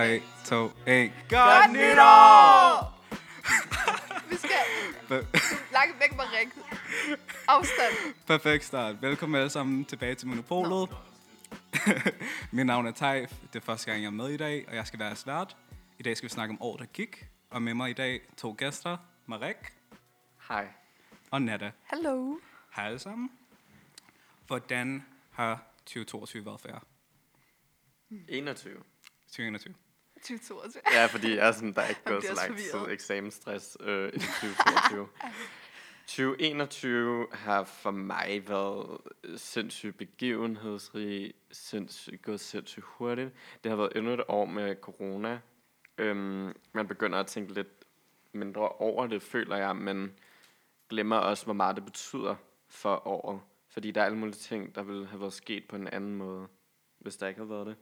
3, 2, 1. Godt nytår! Vi skal langt væk med Rik. Afstand. Perfekt start. Velkommen alle sammen tilbage til Monopolet. Mit navn er Tejf. Det er første gang, jeg er med i dag, og jeg skal være svært. I dag skal vi snakke om året, der gik. Og med mig i dag to gæster. Marek Hej. og Nada. Hallo. Hej alle sammen. Hvordan har 2022 været for jer? 21. 2021. 2022. Ja, fordi jeg er sådan, der er ikke gået så lang tid eksamensstress øh, i 2022. 2021 har for mig været sindssygt begivenhedsrig, sindssygt, gået sindssygt hurtigt. Det har været endnu et år med corona. Øhm, man begynder at tænke lidt mindre over det, føler jeg, men glemmer også, hvor meget det betyder for året. Fordi der er alle mulige ting, der ville have været sket på en anden måde, hvis der ikke havde været det.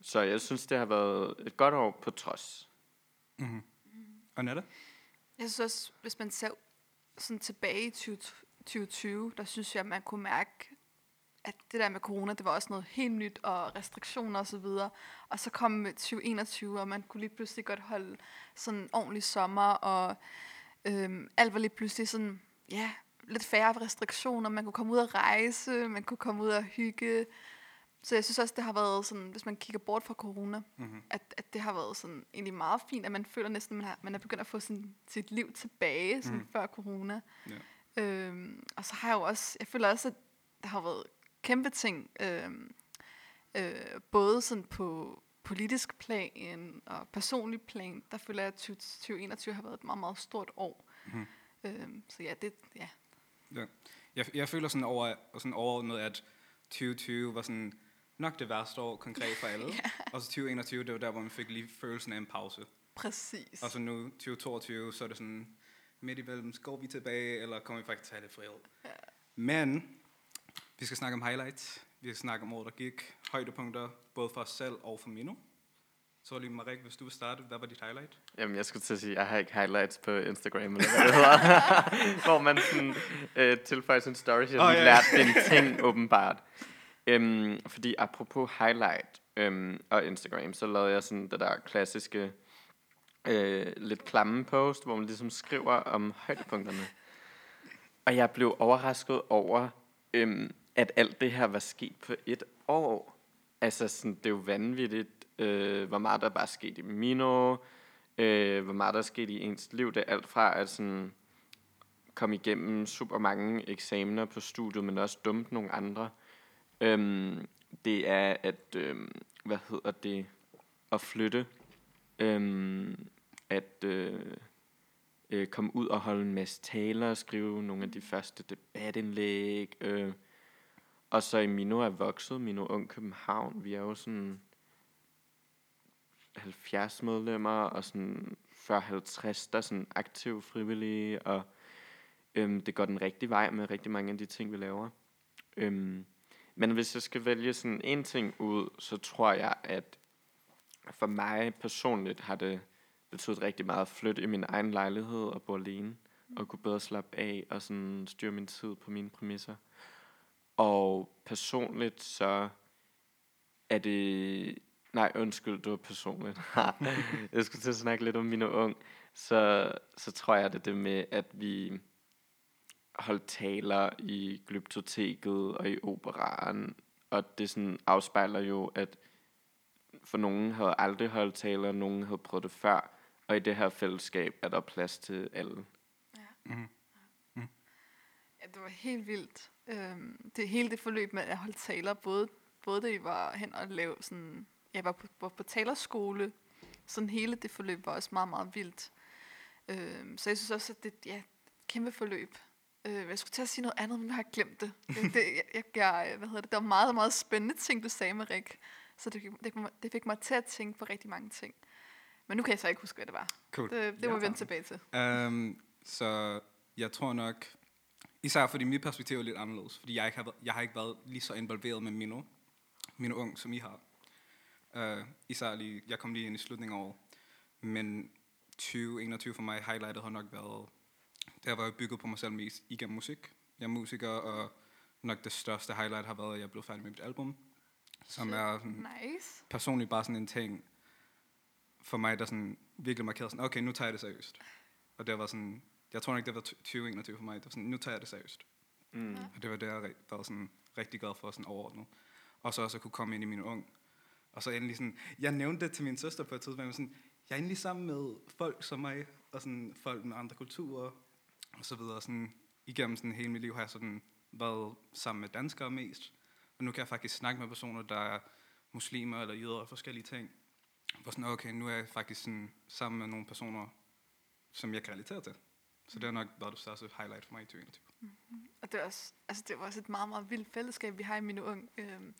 Så jeg synes, det har været et godt år på trods. Mm-hmm. Og Nada? Jeg synes også, hvis man ser sådan tilbage i 20 2020, der synes jeg, at man kunne mærke, at det der med corona, det var også noget helt nyt, og restriktioner og så videre. Og så kom 2021, og man kunne lige pludselig godt holde sådan en ordentlig sommer, og øhm, alt var lige pludselig sådan, ja, lidt færre restriktioner. Man kunne komme ud og rejse, man kunne komme ud og hygge. Så jeg synes også, det har været sådan, hvis man kigger bort fra corona, Mm-hmm. at, at det har været sådan egentlig meget fint, at man føler næsten, at man, har, man er begyndt at få sin, sit liv tilbage, sådan Mm. før corona. Ja. Øhm, og så har jeg jo også, jeg føler også, at der har været kæmpe ting, øhm, øh, både sådan på politisk plan og personlig plan, der føler jeg, at 20- 2021 har været et meget, meget stort år. Mhm. Øhm, så ja, det, ja. Ja. Jeg, jeg føler sådan over, sådan overordnet, at 2020 var sådan nok det værste år konkret for alle. Ja. Og så 2021, det var der, hvor man fik lige følelsen af en pause. præcis. Og så nu 2022, så er det sådan midt imellem, går vi tilbage, eller kommer vi faktisk til at have lidt frihed? Ja. Men vi skal snakke om highlights. Vi skal snakke om året, der gik. Højdepunkter, både for os selv og for Mino. Så lige Marek, hvis du vil starte, hvad var dit highlight? Jamen, jeg skulle til at sige, at jeg har ikke highlights på Instagram, eller hvad det hedder. hvor man sådan, øh, tilføjer sin story, Åh, lige ja. lært den ting, åbenbart. Øhm, fordi apropos highlight øhm, og Instagram, så lavede jeg sådan det der klassiske, øh, lidt klamme post, hvor man ligesom skriver om højdepunkterne. Og jeg blev overrasket over, øhm, at alt det her var sket på et år. Altså, sådan, det er jo vanvittigt, øh, hvor meget der bare er sket i Mino, øh, hvor meget der er sket i ens liv. Det er alt fra at sådan, komme igennem super mange eksamener på studiet, men også dumpe nogle andre. Øhm, det er at, øhm, hvad hedder det, at flytte, øhm, at øh, øh, komme ud og holde en masse taler, skrive nogle af de første debatindlæg, øh, og så i Mino er vokset, Mino Ung København, vi er jo sådan 70 medlemmer, og sådan 40-50, der er sådan aktive frivillige, og øhm, det går den rigtige vej med rigtig mange af de ting, vi laver. Øhm, men hvis jeg skal vælge sådan en ting ud, så tror jeg, at for mig personligt har det betydet rigtig meget at flytte i min egen lejlighed og bo alene, og kunne bedre slappe af og sådan styre min tid på mine præmisser. Og personligt så er det... Nej, undskyld, det var personligt. jeg skulle til at snakke lidt om mine ung. Så, så tror jeg, det er det med, at vi holdt taler i Glyptoteket og i operaren. Og det sådan afspejler jo, at for nogen havde aldrig holdt taler, nogen havde prøvet det før. Og i det her fællesskab er der plads til alle. Mm-hmm. Ja, det var helt vildt. Øhm, det hele det forløb med at holde taler, både, både det var hen og lave sådan, jeg var på, var på talerskole, sådan hele det forløb var også meget, meget vildt. Øhm, så jeg synes også, at det ja, et kæmpe forløb. Øh, jeg skulle til at sige noget andet, men nu har jeg glemt det. det, det jeg, jeg, jeg, hvad hedder det, der var meget, meget spændende ting, du sagde, Marik. Så det, det, det fik mig til at tænke på rigtig mange ting. Men nu kan jeg så ikke huske, hvad det var. Cool. Det, det må vi vende tilbage til. Um, så jeg tror nok, især fordi mit perspektiv er lidt anderledes, fordi jeg, ikke har, jeg har ikke været lige så involveret med Mino, Mino Ung, som I har. Uh, især lige, jeg kom lige ind i slutningen af året, men 2021 for mig, highlightet har nok været, det har været bygget på mig selv mest igennem musik. Jeg er musiker, og nok det største highlight har været, at jeg blev færdig med mit album, som Shit. er sådan, Nice. personligt bare sådan en ting, for mig, der sådan virkelig markerede sådan, okay, nu tager jeg det seriøst. Og det var sådan, jeg tror ikke, det var 2021 for mig. Det var sådan, nu tager jeg det seriøst. Mm. Ja. Og det var det, jeg var sådan rigtig glad for sådan overordnet. Og så også at kunne komme ind i min ung. Og så endelig sådan, jeg nævnte det til min søster på et tidspunkt, jeg var sådan, jeg er endelig sammen med folk som mig, og sådan folk med andre kulturer, og så videre. Sådan, igennem sådan hele mit liv har jeg sådan været sammen med danskere mest. Og nu kan jeg faktisk snakke med personer, der er muslimer eller jøder og forskellige ting. Hvor sådan, okay, nu er jeg faktisk sådan sammen med nogle personer, som jeg kan relatere til. Så det har nok været det største highlight for mig i 2021. Mm-hmm. Og det, er også, altså det var også et meget, meget vildt fællesskab, vi har i mine ung. Øhm,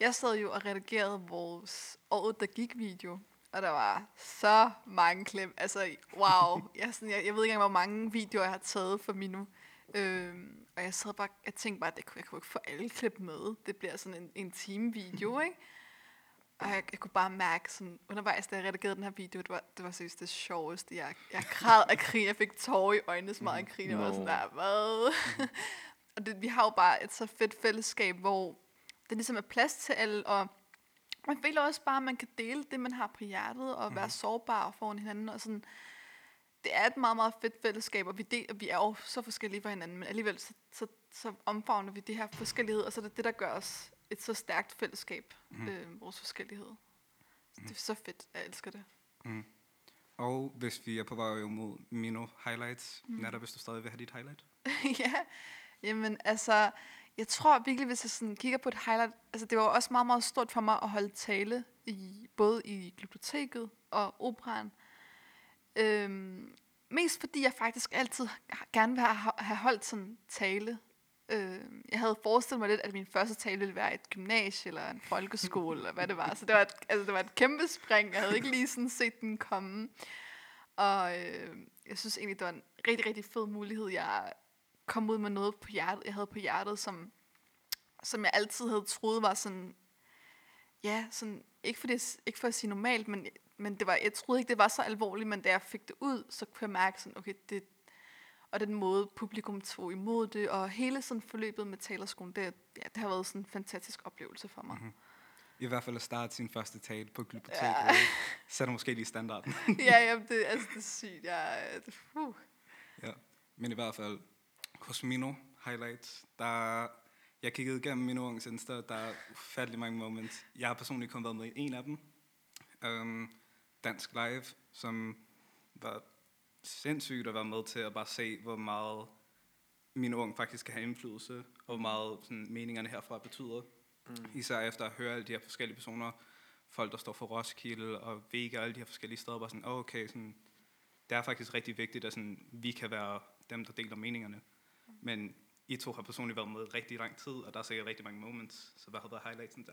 jeg sad jo og redigerede vores året, der gik video, og der var så mange klip. Altså, wow. Jeg, sådan, jeg, jeg ved ikke engang, hvor mange videoer jeg har taget for Minu. Øhm, og jeg sad bare, jeg tænkte bare, at jeg kunne, jeg kunne ikke få alle klip med. Det bliver sådan en, en time video, ikke? Og jeg, jeg kunne bare mærke sådan, undervejs, da jeg redigerede den her video, det var, det var seriøst det sjoveste. Jeg, jeg græd af grin, jeg fik tårer i øjnene så meget af grin. Jeg var sådan der, hvad? og det, vi har jo bare et så fedt fællesskab, hvor det ligesom er plads til alle, og man føler også bare, at man kan dele det, man har på hjertet, og være sårbar foran hinanden, og sådan, det er et meget, meget fedt fællesskab, og vi, del, og vi er jo så forskellige fra hinanden, men alligevel så, så, så omfavner vi det her forskellighed, og så er det det, der gør os et så stærkt fællesskab, mm. øh, vores forskellighed. Så det er så fedt, jeg elsker det. Og hvis vi er på vej mod Mino highlights, mm. Nata, hvis du stadig vil have dit highlight? ja, jamen altså, jeg tror virkelig, hvis jeg sådan kigger på et highlight, altså det var også meget, meget stort for mig at holde tale, i, både i biblioteket og operan. Øhm, mest fordi jeg faktisk altid gerne vil have, have holdt sådan tale. Øhm, jeg havde forestillet mig lidt, at min første tale ville være et gymnasie eller en folkeskole, eller hvad det var. Så det var, et, altså, det var et kæmpe spring. Jeg havde ikke lige sådan set den komme. Og øh, jeg synes egentlig, det var en rigtig, rigtig fed mulighed. Jeg kom ud med noget på hjertet, jeg havde på hjertet, som, som jeg altid havde troet var sådan, ja, sådan, ikke for, det, ikke for at sige normalt, men, men det var, jeg troede ikke, det var så alvorligt, men da jeg fik det ud, så kunne jeg mærke sådan, okay, det, og den måde publikum tog imod det, og hele sådan forløbet med talerskolen, det, ja, det har været sådan en fantastisk oplevelse for mig. Mhm. I hvert fald at starte sin første tale på biblioteket, Ja. ja. sætter måske lige standarden. ja, ja, det, altså, det er sygt. Jeg, det, uh. ja. Men i hvert fald, hos Mino highlights, der jeg kiggede igennem Mino Ungs Insta, der er ufattelig mange moments. Jeg har personligt kun været med i en af dem. Um, Dansk Live, som var sindssygt at være med til at bare se, hvor meget min ung faktisk kan have indflydelse, og hvor meget sådan, meningerne herfra betyder. Mm. Især efter at høre alle de her forskellige personer, folk der står for Roskilde og Vega og alle de her forskellige steder, bare sådan, oh, okay, sådan, det er faktisk rigtig vigtigt, at sådan, vi kan være dem, der deler meningerne. Men I to har personligt været med rigtig lang tid, og der er sikkert rigtig mange moments, så hvad har været highlightsen der?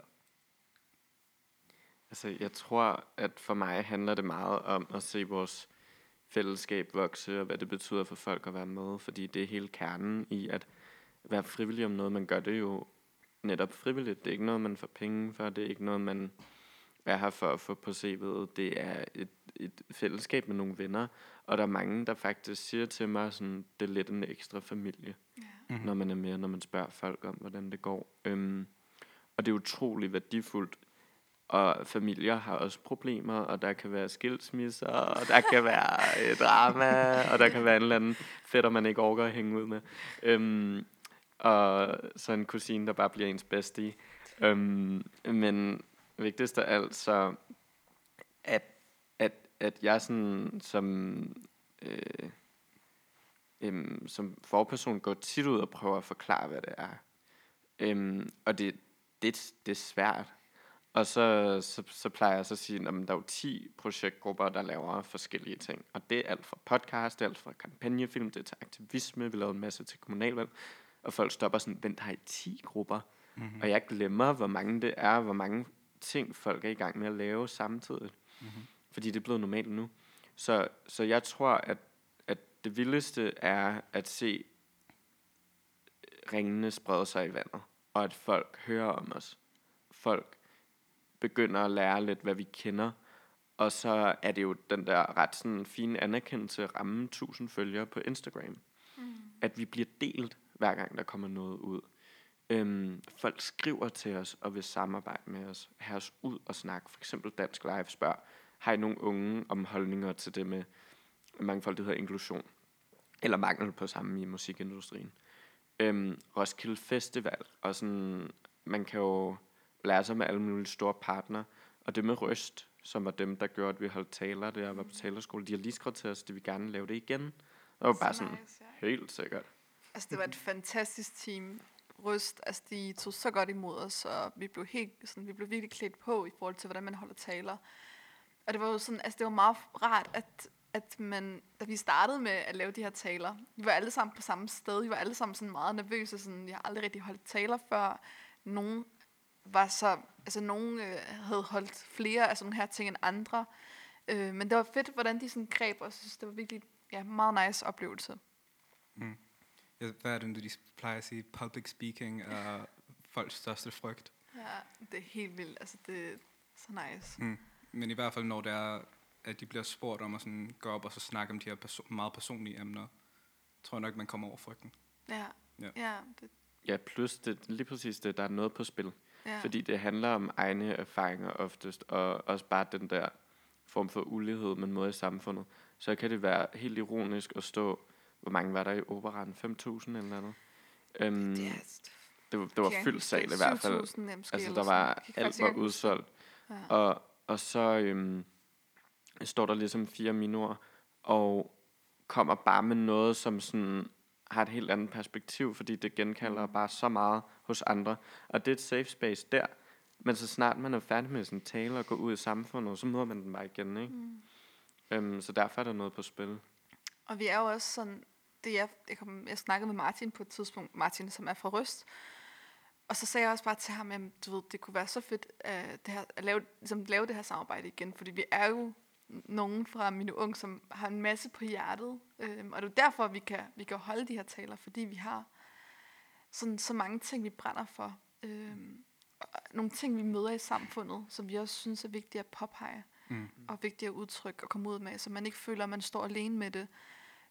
Altså, jeg tror, at for mig handler det meget om at se vores fællesskab vokse, og hvad det betyder for folk at være med, fordi det er hele kernen i at være frivillig om noget. Man gør det jo netop frivilligt. Det er ikke noget, man får penge for, det er ikke noget, man er her for at få på CV'et. Det er et, et fællesskab med nogle venner, og der er mange, der faktisk siger til mig, sådan, det er lidt en ekstra familie Ja. mm-hmm. når man er med, når man spørger folk om, hvordan det går. Øhm, og det er utrolig værdifuldt. Og familier har også problemer, og der kan være skilsmisser, og der kan være øh, drama, og der kan være en eller anden fætter, man ikke orker at hænge ud med. Øhm, og så en kusine, der bare bliver ens bedste øhm, Men vigtigst af alt, så at, at, at jeg sådan som... Øh, øhm, som forperson går tit ud og prøver at forklare, hvad det er. Øhm, og det, det, det er svært. Og så, så, så plejer jeg så at sige, at der er jo 10 projektgrupper, der laver forskellige ting. Og det er alt fra podcast, det er alt fra kampagnefilm, det er til aktivisme, vi lavede en masse til kommunalvalg. Og folk stopper sådan, vent, har I 10 grupper? Mm-hmm. Og jeg glemmer, hvor mange det er, hvor mange ting folk er i gang med at lave samtidig. Mm-hmm. Fordi det er blevet normalt nu. Så, så jeg tror, at, at det vildeste er at se ringene sprede sig i vandet. Og at folk hører om os. Folk begynder at lære lidt, hvad vi kender. Og så er det jo den der ret sådan fine anerkendelse at ramme 1000 følgere på Instagram. Mm. At vi bliver delt, hver gang der kommer noget ud. Øhm, folk skriver til os og vil samarbejde med os, have os ud og snakke. For eksempel Dansk Live spørger, har I nogle unge om holdninger til det med mangfoldighed og inklusion? Eller mangel på samme i musikindustrien. Øhm, Roskilde Festival, og sådan, man kan jo lære sig med alle mulige store partnere, og det med Røst, som var dem, der gjorde, at vi holdt taler der og var på talerskole, de har lige skrevet til os, at vil gerne lave det igen. Det var bare sådan, nice, ja. helt sikkert. Altså, det var et fantastisk team. Røst, altså, de tog så godt imod os, og vi blev, helt, sådan, vi blev virkelig klædt på i forhold til, hvordan man holder taler. Og det var jo sådan, altså, det var meget rart, at, at man, da vi startede med at lave de her taler, vi var alle sammen på samme sted, vi var alle sammen sådan meget nervøse, sådan, jeg har aldrig rigtig holdt taler før. Nogen var så, altså nogen øh, havde holdt flere af sådan her ting end andre. Øh, men det var fedt, hvordan de sådan greb, og jeg synes, det var virkelig ja, meget nice oplevelse. Mm. Ja, hvad er det, de plejer at sige? Public speaking er folks største frygt. Ja, det er helt vildt. Altså, det er så nice. Mm. Men i hvert fald, når det er, at de bliver spurgt om at sådan gå op og så snakke om de her perso- meget personlige emner, tror jeg nok, man kommer over frygten. Ja, Ja. ja, det, Ja, plus det, lige præcis det, der er noget på spil. ja. Fordi det handler om egne erfaringer oftest, og også bare den der form for ulighed, man møder i samfundet. Så kan det være helt ironisk at stå, hvor mange var der i operan? 5.000 eller noget? Øhm, det, er, det, var, det var fyldt sal i hvert fald. 7.000 måske, Altså, der var, alt var udsolgt. Ja. Og, og så øhm, står der ligesom fire minutter, og kommer bare med noget, som sådan har et helt andet perspektiv, fordi det genkalder Mm. bare så meget hos andre. Og det er et safe space der. Men så snart man er færdig med sin tale og går ud i samfundet, så møder man den bare igen, ikke? Mm. Øhm, så derfor er der noget på spil. Og vi er jo også sådan, det er, jeg, kom, jeg snakkede med Martin på et tidspunkt, Martin som er fra Røst, og så sagde jeg også bare til ham, at du ved, det kunne være så fedt at, det her, at lave, ligesom, lave det her samarbejde igen, fordi vi er jo nogen fra mine unge, som har en masse på hjertet, øhm, og det er derfor, vi kan, vi kan holde de her taler, fordi vi har sådan, så mange ting, vi brænder for. Og nogle ting, vi møder i samfundet, som vi også synes er vigtige at påpege Mm. og vigtige at udtrykke og komme ud med, så man ikke føler, at man står alene med det.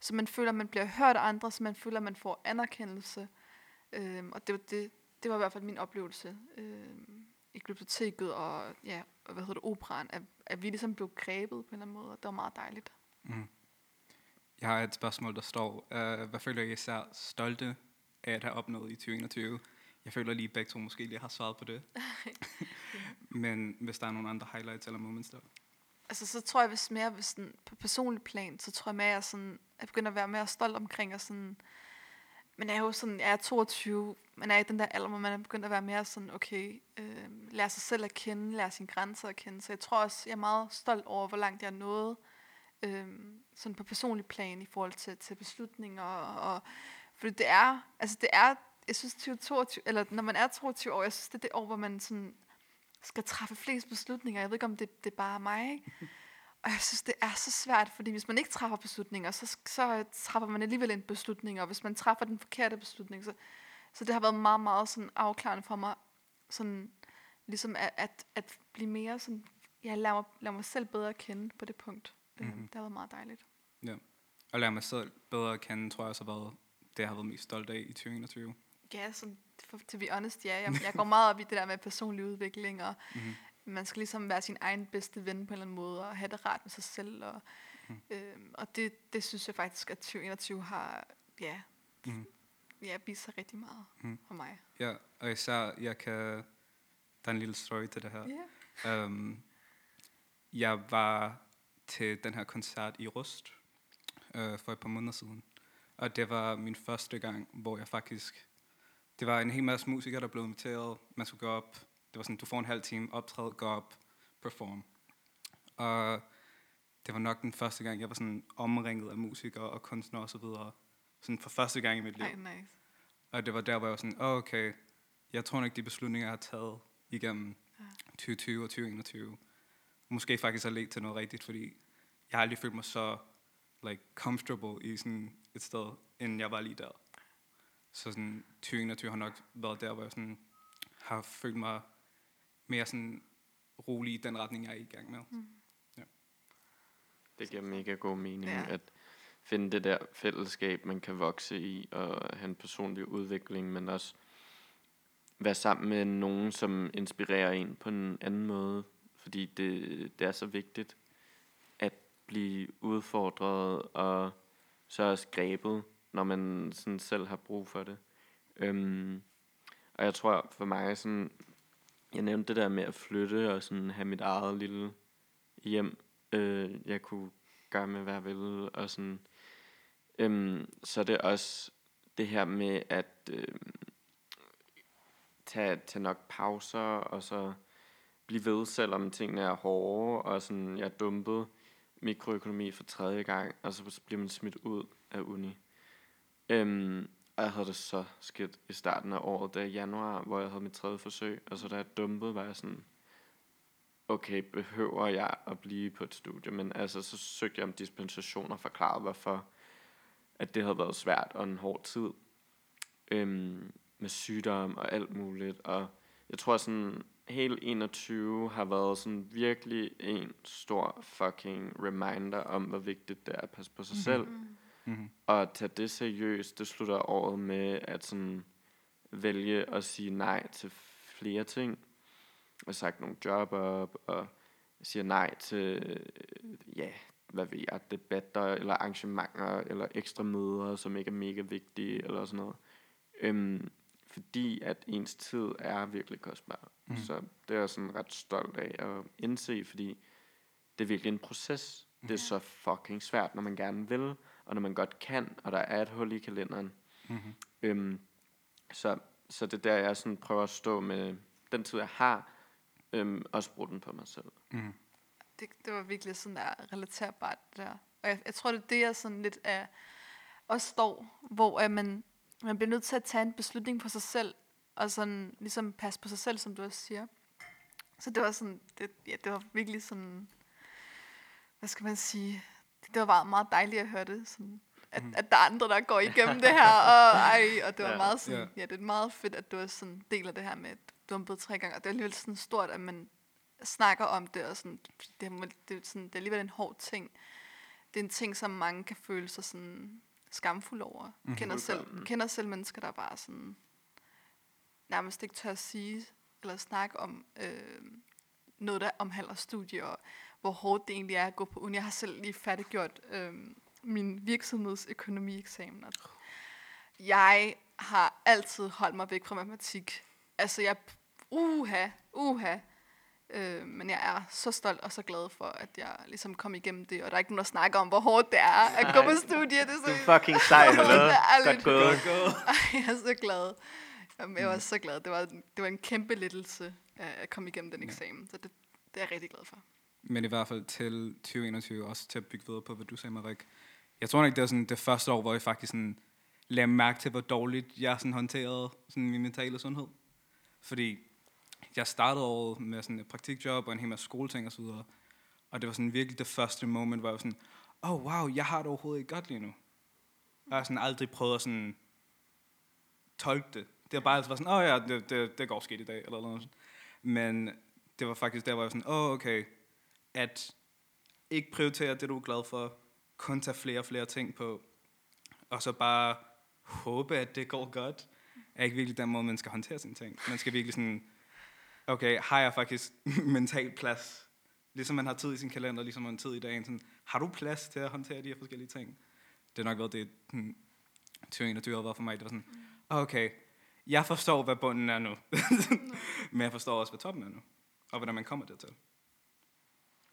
Så man føler, at man bliver hørt af andre, så man føler, at man får anerkendelse. Øhm, og det, var det, det var i hvert fald min oplevelse øhm, i biblioteket og, ja, og hvad hedder det, operan, at, at vi ligesom blev grebet på en eller anden måde, og det var meget dejligt. Mm. Jeg har et spørgsmål, der står, uh, hvad føler I især stolte af at have opnået i 2021? Jeg føler lige, at begge to måske lige har svaret på det. Men hvis der er nogle andre highlights eller moments der. Altså, så tror jeg, hvis mere hvis sådan, på personlig plan, så tror jeg mere, at jeg, sådan, jeg begynder at være mere stolt omkring, og sådan, men jeg er jo sådan, jeg er 22, man er i den der alder, hvor man er begyndt at være mere sådan, okay, øh, lære sig selv at kende, lære sine grænser at kende. Så jeg tror også, jeg er meget stolt over, hvor langt jeg er nået, øh, sådan på personlig plan i forhold til, til beslutninger. Og, og, for det er, altså det er, jeg synes 22, eller når man er 22 år, jeg synes det er det år, hvor man sådan skal træffe flest beslutninger. Jeg ved ikke, om det, det er bare mig, ikke? Og jeg synes, det er så svært, fordi hvis man ikke træffer beslutninger, så, så træffer man alligevel en beslutning, og hvis man træffer den forkerte beslutning, så, så det har været meget, meget sådan afklarende for mig, sådan ligesom at, at, at blive mere sådan, ja, lade mig, lade mig selv bedre at kende på det punkt. Mm-hmm. Mhm. Det har været meget dejligt. Og lære mig selv bedre at kende, tror jeg også har været det, jeg har været mest stolt af i 2021. Ja, sådan, for, to be honest, ja. Jeg, jeg går meget op i det der med personlig udvikling, og Mhm. man skal ligesom være sin egen bedste ven på en eller anden måde, og have det rart med sig selv. Og, Mhm. øhm, og det, det synes jeg faktisk, at 2021 har ja, Mhm. ja, vist sig rigtig meget Mhm. for mig. Ja, og især, jeg kan... Der er en lille story til det her. Ja. Um, jeg var til den her koncert i Rust uh, for et par måneder siden. Og det var min første gang, hvor jeg faktisk... Det var en hel masse musikere, der blev inviteret. Man skulle gå op. Det var sådan, du får en halv time optræde, gå op, perform. Og det var nok den første gang, jeg var sådan omringet af musikere og kunstnere osv. Sådan for første gang i mit liv. Ej, nice. Og det var der, hvor jeg var sådan, oh, okay, jeg tror nok, de beslutninger, jeg har taget igennem Ja. 2020 og 2021, måske faktisk har ledt til noget rigtigt, fordi jeg har aldrig følt mig så like, comfortable i sådan et sted, end jeg var lige der. Så sådan, 2021 har nok været der, hvor jeg sådan, har følt mig mere sådan rolig i den retning, jeg er i gang med. Mm. Det giver mega god mening Ja. ja. at finde det der fællesskab, man kan vokse i, og have en personlig udvikling, men også være sammen med nogen, som inspirerer en på en anden måde, fordi det, det er så vigtigt. blive udfordret og så også grebet, når man sådan selv har brug for det. Øhm, og jeg tror for mig sådan, jeg nævnte det der med at flytte og sådan have mit eget lille hjem, øh, jeg kunne gøre med, hvad jeg ville. og sådan, øhm, så er det også det her med at øh, tage, tage nok pauser, og så blive ved, selvom tingene er hårde, og sådan, jeg dumpede mikroøkonomi for tredje gang, og så bliver man smidt ud af uni. Øhm, og jeg havde det så skidt i starten af året, der i januar, hvor jeg havde mit tredje forsøg, og så da jeg dumpede, var jeg sådan, okay, behøver jeg at blive på et studie? Men altså, så søgte jeg om dispensation og forklarede, hvorfor at det havde været svært og en hård tid. Øhm, med sygdom og alt muligt. Og jeg tror sådan, hele 21 har været sådan virkelig en stor fucking reminder om, hvor vigtigt det er at passe på sig mm-hmm. selv. Mm-hmm. Og tage det seriøst, det slutter året med at sådan vælge at sige nej til flere ting. Jeg har sagt nogle job op, og siger nej til, ja, hvad ved jeg, debatter, eller arrangementer, eller ekstra møder, som ikke er mega vigtige, eller sådan noget. Øhm, fordi at ens tid er virkelig kostbar. Mm. Så det er jeg sådan ret stolt af at indse, fordi det er virkelig en proces. Mm. Det er så fucking svært, når man gerne vil, og når man godt kan, og der er et hul i kalenderen. Mm-hmm. Øhm, så, så det er der, jeg sådan prøver at stå med den tid, jeg har, øhm, også bruge den på mig selv. Mm-hmm. Det, det var virkelig sådan der relaterbart det der. Og jeg, jeg tror, det er det, jeg sådan lidt er, også står, hvor at man, man bliver nødt til at tage en beslutning på sig selv, og sådan ligesom passe på sig selv, som du også siger. Så det var sådan, det, ja, det var virkelig sådan, hvad skal man sige, det, var meget, meget dejligt at høre det, sådan, at, Mhm. at der er andre, der går igennem det her, og, ej, og det var Ja. meget sådan, Ja. ja, det er meget fedt, at du også sådan deler det her med, at du dumpede tre gange, og det er alligevel sådan stort, at man snakker om det, og sådan, det, er, det, er sådan, det er alligevel en hård ting. Det er en ting, som mange kan føle sig sådan skamfuld over. Mhm. Mm-hmm. Kender, selv, kender selv mennesker, der bare sådan nærmest ikke tør at sige, eller snakke om øh, noget, der omhandler studier, og hvor hårdt det egentlig er at gå på uni. Jeg har selv lige færdiggjort øh, min virksomhedsøkonomieksamen. Jeg har altid holdt mig væk fra matematik. Altså, jeg... Uha, uha. Øh, men jeg er så stolt og så glad for, at jeg ligesom kom igennem det, og der er ikke nogen, der snakker om, hvor hårdt det er at gå på studie. Det er Du så, er fucking sej, eller er Godt gået. Ej, jeg er så glad. Jamen, jeg var så glad. Det var, det var en kæmpe lettelse at komme igennem den eksamen. Så det, det er jeg rigtig glad for. Men i hvert fald til 2021, også til at bygge videre på, hvad du sagde, Marik. Jeg tror ikke, det var sådan det første år, hvor jeg faktisk sådan lagde mærke til, hvor dårligt jeg sådan håndterede sådan min mentale sundhed. Fordi jeg startede året med sådan et praktikjob og en hel masse skoleting og så videre. Og det var sådan virkelig det første moment, hvor jeg var sådan, oh wow, jeg har det overhovedet ikke godt lige nu. Jeg har sådan aldrig prøvet at sådan tolke det. Det har bare altid været sådan, åh oh, ja, det, det, det går skidt i dag, eller noget. Men det var faktisk der, hvor jeg var sådan, åh oh, okay, at ikke prioritere det, du er glad for, kun tage flere og flere ting på, og så bare håbe, at det går godt, er ikke virkelig den måde, man skal håndtere sine ting. Man skal virkelig sådan, okay, har jeg faktisk mental plads? Ligesom man har tid i sin kalender, ligesom man har tid i dagen. Sådan, har du plads til at håndtere de her forskellige ting? Det er nok været det, hmm, 2021 har været for mig. Det var sådan, okay, jeg forstår, hvad bunden er nu. Men jeg forstår også, hvad toppen er nu. Og hvordan man kommer dertil.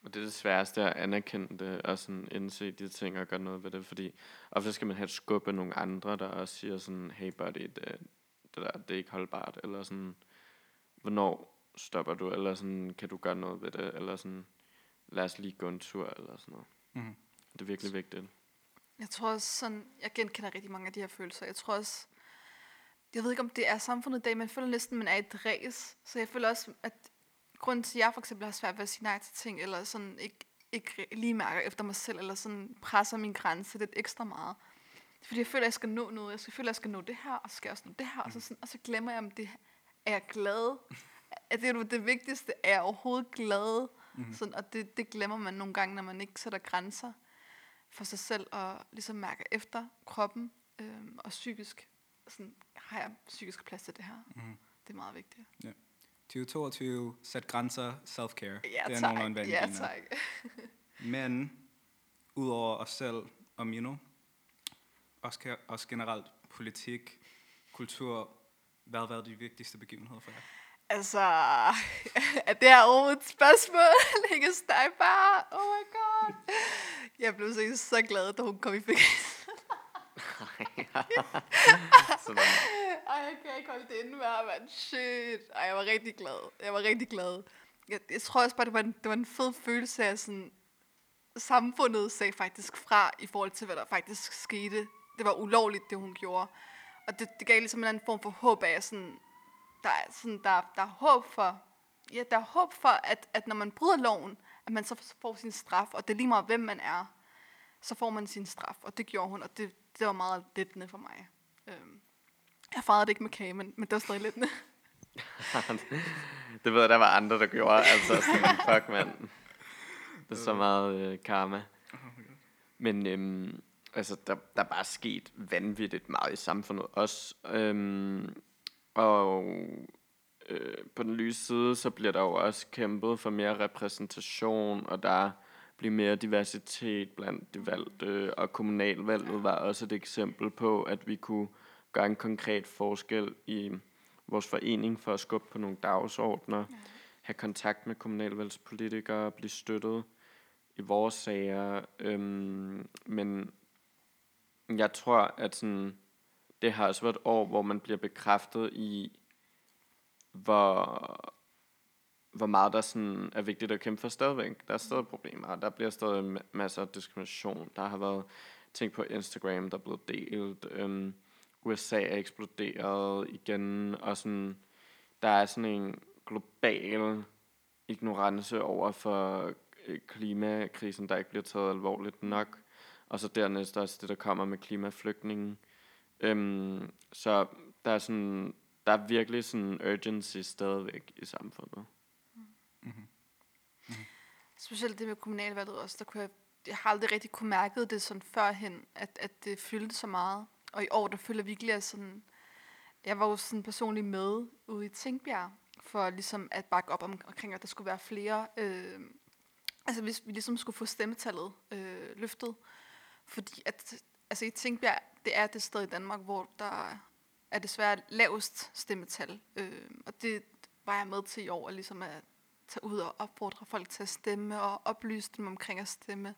Og det er det sværeste at anerkende det, og sådan indse de ting og gøre noget ved det, fordi ofte skal man have et skub af nogle andre, der også siger sådan, hey buddy, det, det der, det er ikke holdbart, eller sådan, hvornår stopper du, eller sådan, kan du gøre noget ved det, eller sådan, lad os lige gå en tur, eller sådan noget. Mhm. Det er virkelig vigtigt. Jeg tror også sådan, jeg genkender rigtig mange af de her følelser. Jeg tror også, jeg ved ikke om det er samfundet i dag, men jeg føler næsten, man er i et ræs. Så jeg føler også, at grunden til, at jeg for eksempel har svært ved at sige nej til ting, eller sådan ikke, ikke lige mærker efter mig selv, eller sådan presser min grænse lidt ekstra meget. Fordi, jeg føler, at jeg skal nå noget. Jeg skal føle, at jeg skal nå det her, og så skal jeg også nå det her. Og så, sådan, og så glemmer jeg, om det er jeg glad. At det er det vigtigste. Er jeg overhovedet glad? Mm-hmm. Sådan, og det, det glemmer man nogle gange, når man ikke sætter grænser for sig selv, og ligesom mærker efter kroppen øhm, og psykisk. Sådan, har jeg psykisk plads til det her? Mhm. Det er meget vigtigt. 2022, sæt grænser, self-care. Ja, det er tak. nogenlunde, hvad Ja, tak. Men udover os selv og Mino, også, også generelt politik, kultur, hvad har været de vigtigste begivenheder for jer? Altså, er det her overhovedet et spørgsmål? Ikke dig bare. Oh my god. Jeg blev så, så glad, da hun kom i fængsel. Sådan. Ej, jeg kan ikke holde det inde med, mand. shit. Ej, jeg var rigtig glad. Jeg var rigtig glad. Jeg, jeg tror også bare, det var, en, det var en fed følelse af sådan, samfundet sagde faktisk fra i forhold til, hvad der faktisk skete. Det var ulovligt, det hun gjorde. Og det, det gav ligesom en anden form for håb af, sådan, der er, sådan, der, der er håb for, ja, der er håb for, at, at når man bryder loven, at man så får sin straf, og det er lige meget, hvem man er, så får man sin straf, og det gjorde hun, og det, det var meget lettende for mig. Jeg fejrede det ikke med kage, men, men det var stadig lidt. det ved jeg, der var andre, der gjorde. Altså sådan, fuck mand. Det er så meget øh, karma. Men øhm, altså, der, der er bare sket vanvittigt meget i samfundet også. Øhm, og øh, på den lyse side, så bliver der jo også kæmpet for mere repræsentation, og der bliver mere diversitet blandt de valgte, øh, og kommunalvalget var også et eksempel på, at vi kunne gøre en konkret forskel i vores forening for at skubbe på nogle dagsordner, ja. have kontakt med kommunalvalgspolitikere, blive støttet i vores sager. Øhm, men jeg tror, at sådan, det har også været et år, hvor man bliver bekræftet i, hvor, hvor meget der sådan er vigtigt at kæmpe for stadigvæk. Der er stadig problemer, der bliver stadig masser af diskrimination. Der har været ting på Instagram, der er blevet delt. Øhm, USA er eksploderet igen, og sådan, der er sådan en global ignorance over for øh, klimakrisen, der ikke bliver taget alvorligt nok. Og så dernæst også det, der kommer med klimaflygtningen. Øhm, så der er sådan, der er virkelig sådan urgency stadigvæk i samfundet. Mm-hmm. Mm-hmm. Specielt det med kommunalvalget også, der kunne jeg, jeg har aldrig rigtig kunne mærke det sådan førhen, at, at det fyldte så meget. Og i år, der føler jeg virkelig, at sådan, jeg var jo sådan personligt med ude i Tænkbjerg, for ligesom at bakke op om, omkring, at der skulle være flere, øh, altså hvis vi ligesom skulle få stemmetallet øh, løftet. Fordi at, altså i Tænkbjerg, det er det sted i Danmark, hvor der er desværre lavest stemmetal. Øh, og det var jeg med til i år, at ligesom at tage ud og opfordre folk til at stemme, og oplyse dem omkring at stemme.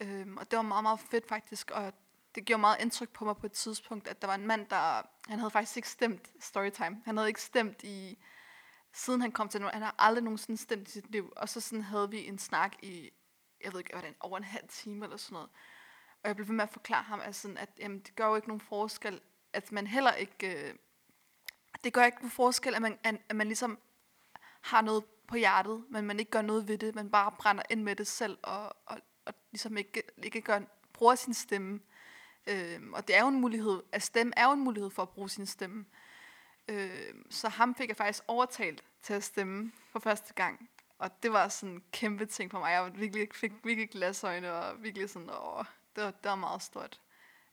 Øh, og det var meget, meget fedt faktisk, og det gjorde meget indtryk på mig på et tidspunkt, at der var en mand, der, han havde faktisk ikke stemt Storytime. Han havde ikke stemt i, siden han kom til nu, han har aldrig nogensinde stemt i sit liv. Og så sådan havde vi en snak i, jeg ved ikke, hvordan, over en halv time eller sådan noget. Og jeg blev ved med at forklare ham, at, sådan, at jamen, det gør jo ikke nogen forskel, at man heller ikke, øh, det gør ikke nogen forskel, at man, at, at man ligesom har noget på hjertet, men man ikke gør noget ved det, man bare brænder ind med det selv, og, og, og ligesom ikke, ikke gør, bruger sin stemme. Øh, og det er jo en mulighed, at stemme er jo en mulighed for at bruge sin stemme. Øh, så ham fik jeg faktisk overtalt til at stemme for første gang. Og det var sådan en kæmpe ting for mig. Jeg virkelig, fik virkelig glasøjne, og virkelig sådan, åh, det var, det var meget stort.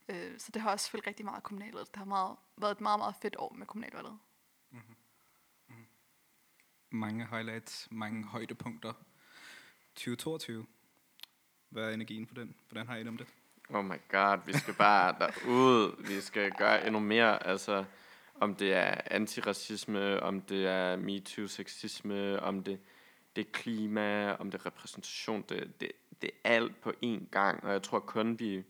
Øh, så det har også følt rigtig meget kommunalvalget. Det har meget, været et meget, meget fedt år med kommunalvalget. Mm-hmm. Mm-hmm. Mange highlights, mange højdepunkter. 2022. Hvad er energien for den? Hvordan har I det om det? Oh my god, vi skal bare derud. Vi skal gøre endnu mere. Altså, om det er antiracisme, om det er MeToo-sexisme, om det, det er klima, om det er repræsentation. Det, det, det er alt på én gang, og jeg tror kun, vi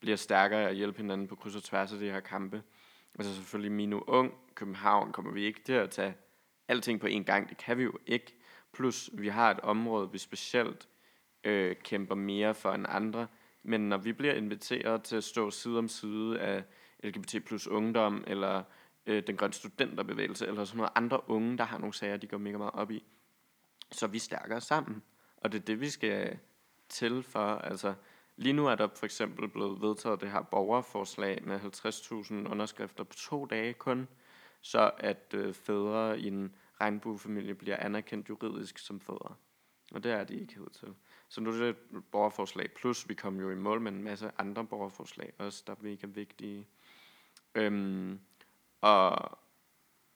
bliver stærkere at hjælpe hinanden på kryds og tværs af de her kampe. Altså selvfølgelig Minu Ung, København kommer vi ikke til at tage alting på én gang. Det kan vi jo ikke. Plus, vi har et område, vi specielt øh, kæmper mere for end andre – men når vi bliver inviteret til at stå side om side af LGBT plus ungdom, eller øh, den grønne studenterbevægelse, eller sådan noget andre unge, der har nogle sager, de går mega meget op i, så er vi stærkere sammen. Og det er det, vi skal til for. Altså, lige nu er der for eksempel blevet vedtaget det her borgerforslag med 50.000 underskrifter på to dage kun, så at øh, fædre i en regnbuefamilie bliver anerkendt juridisk som fædre. Og det er de ikke helt til. Så nu er det et borgerforslag, plus vi kom jo i mål med en masse andre borgerforslag også, der er mega vigtige. Øhm, og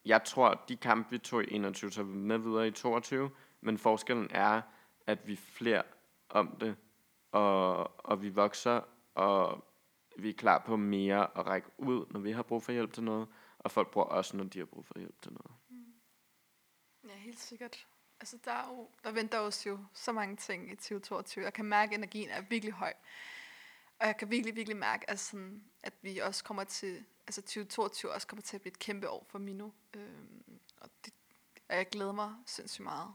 jeg tror, at de kampe, vi tog i 21, så vi med videre i 22, men forskellen er, at vi flere om det, og, og vi vokser, og vi er klar på mere at række ud, når vi har brug for hjælp til noget, og folk bruger også, når de har brug for hjælp til noget. Mm. Ja, helt sikkert. Altså, der, er jo, der venter os jo så mange ting i 2022. Jeg kan mærke, at energien er virkelig høj. Og jeg kan virkelig, virkelig mærke, at, sådan, at vi også kommer til, altså 2022 også kommer til at blive et kæmpe år for Mino. Øhm, og, det, og jeg glæder mig sindssygt meget.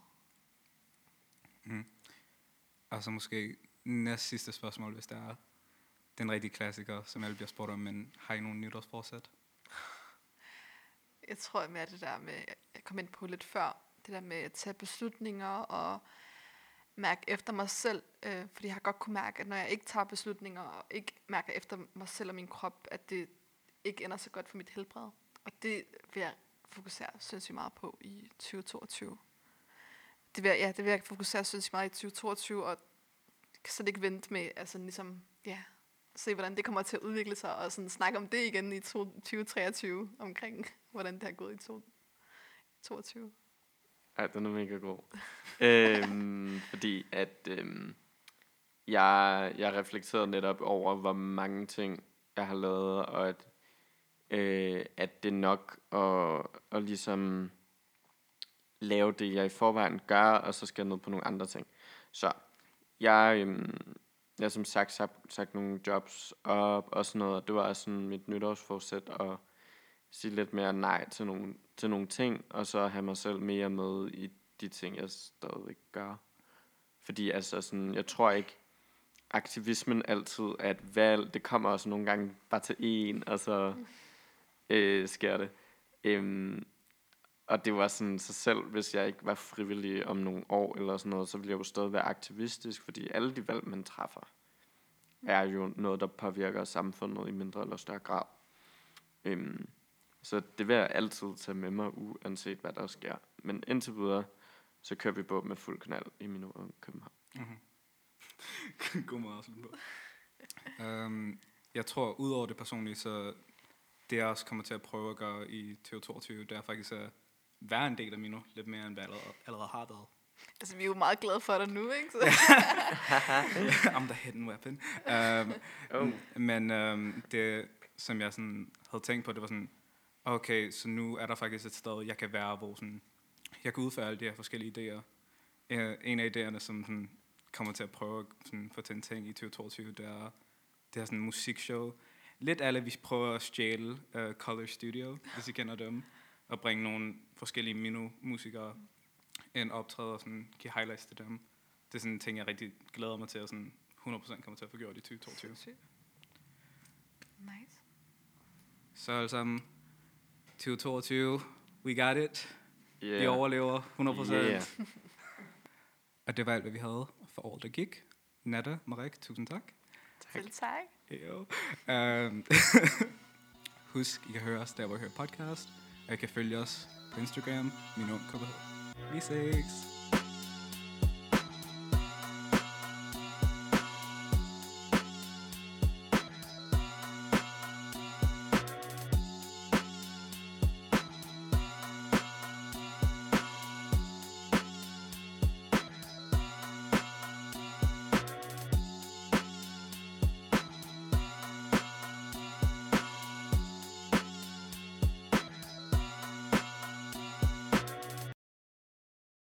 Og så måske næst sidste spørgsmål, hvis der er den rigtige klassiker, som alle bliver spurgt om, men har I nogen nytårsforsæt? Jeg tror mere det der med, jeg kom ind på lidt før, det der med at tage beslutninger og mærke efter mig selv, øh, fordi jeg har godt kunne mærke, at når jeg ikke tager beslutninger og ikke mærker efter mig selv og min krop, at det ikke ender så godt for mit helbred. Og det vil jeg fokusere sindssygt meget på i 2022. Det vil, jeg- ja, det vil jeg fokusere sindssygt meget i 2022, og kan slet ikke vente med, altså ligesom, ja, se hvordan det kommer til at udvikle sig, og sådan snakke om det igen i 2023, omkring hvordan det har gået i 2022. Ej, den er mega god. øhm, fordi at øhm, jeg, jeg reflekterede netop over, hvor mange ting jeg har lavet, og at, øh, at det er nok at, at ligesom lave det, jeg i forvejen gør, og så skal jeg ned på nogle andre ting. Så jeg, øhm, jeg har som sagt sagt, sagt nogle jobs op og sådan noget, og det var sådan mit nytårsforsæt at sige lidt mere nej til nogle, til nogle ting, og så have mig selv mere med i de ting, jeg stadigvæk gør. Fordi altså sådan, jeg tror ikke, aktivismen altid er et valg. Det kommer også nogle gange bare til en, og så øh, sker det. Øhm, og det var sådan så selv, hvis jeg ikke var frivillig om nogle år eller sådan noget, så ville jeg jo stadig være aktivistisk, fordi alle de valg, man træffer, er jo noget, der påvirker samfundet i mindre eller større grad. Øhm, så det vil jeg altid tage med mig, uanset hvad der sker. Men indtil videre, så kører vi på med fuld knald i min ung København. Mm-hmm. God måde at um, jeg tror, udover det personlige, så det jeg også kommer til at prøve at gøre i 2022, det er faktisk at være en del af Mino, lidt mere end hvad jeg allerede, allerede har været. Altså, vi er jo meget glade for dig nu, ikke? Så, I'm the hidden weapon. Um, Oh. Men um, det, som jeg sådan havde tænkt på, det var sådan, okay, så nu er der faktisk et sted, jeg kan være, hvor sådan, jeg kan udføre alle de her forskellige idéer. Uh, en af idéerne, som sådan, kommer til at prøve at sådan, få til en ting i 2022, det er, det er sådan en musikshow. Lidt alle, vi prøver at stjæle uh, Color Studio, hvis I kender dem, og bringe nogle forskellige Mino-musikere ind optræde og sådan, give highlights til dem. Det er sådan en ting, jeg rigtig glæder mig til, at sådan 100% kommer til at få gjort i 2022. Sygt. Nice. Så sammen, 2022, we got it. Yeah. Vi overlever 100%. Yeah. Og det var alt, hvad vi havde for året, der gik. Natta, Marek, tusind tak. Selv tak. Jo. Um, husk, I kan høre os der, hvor I hører podcast. Og I kan følge os på Instagram, min ung. Vi ses.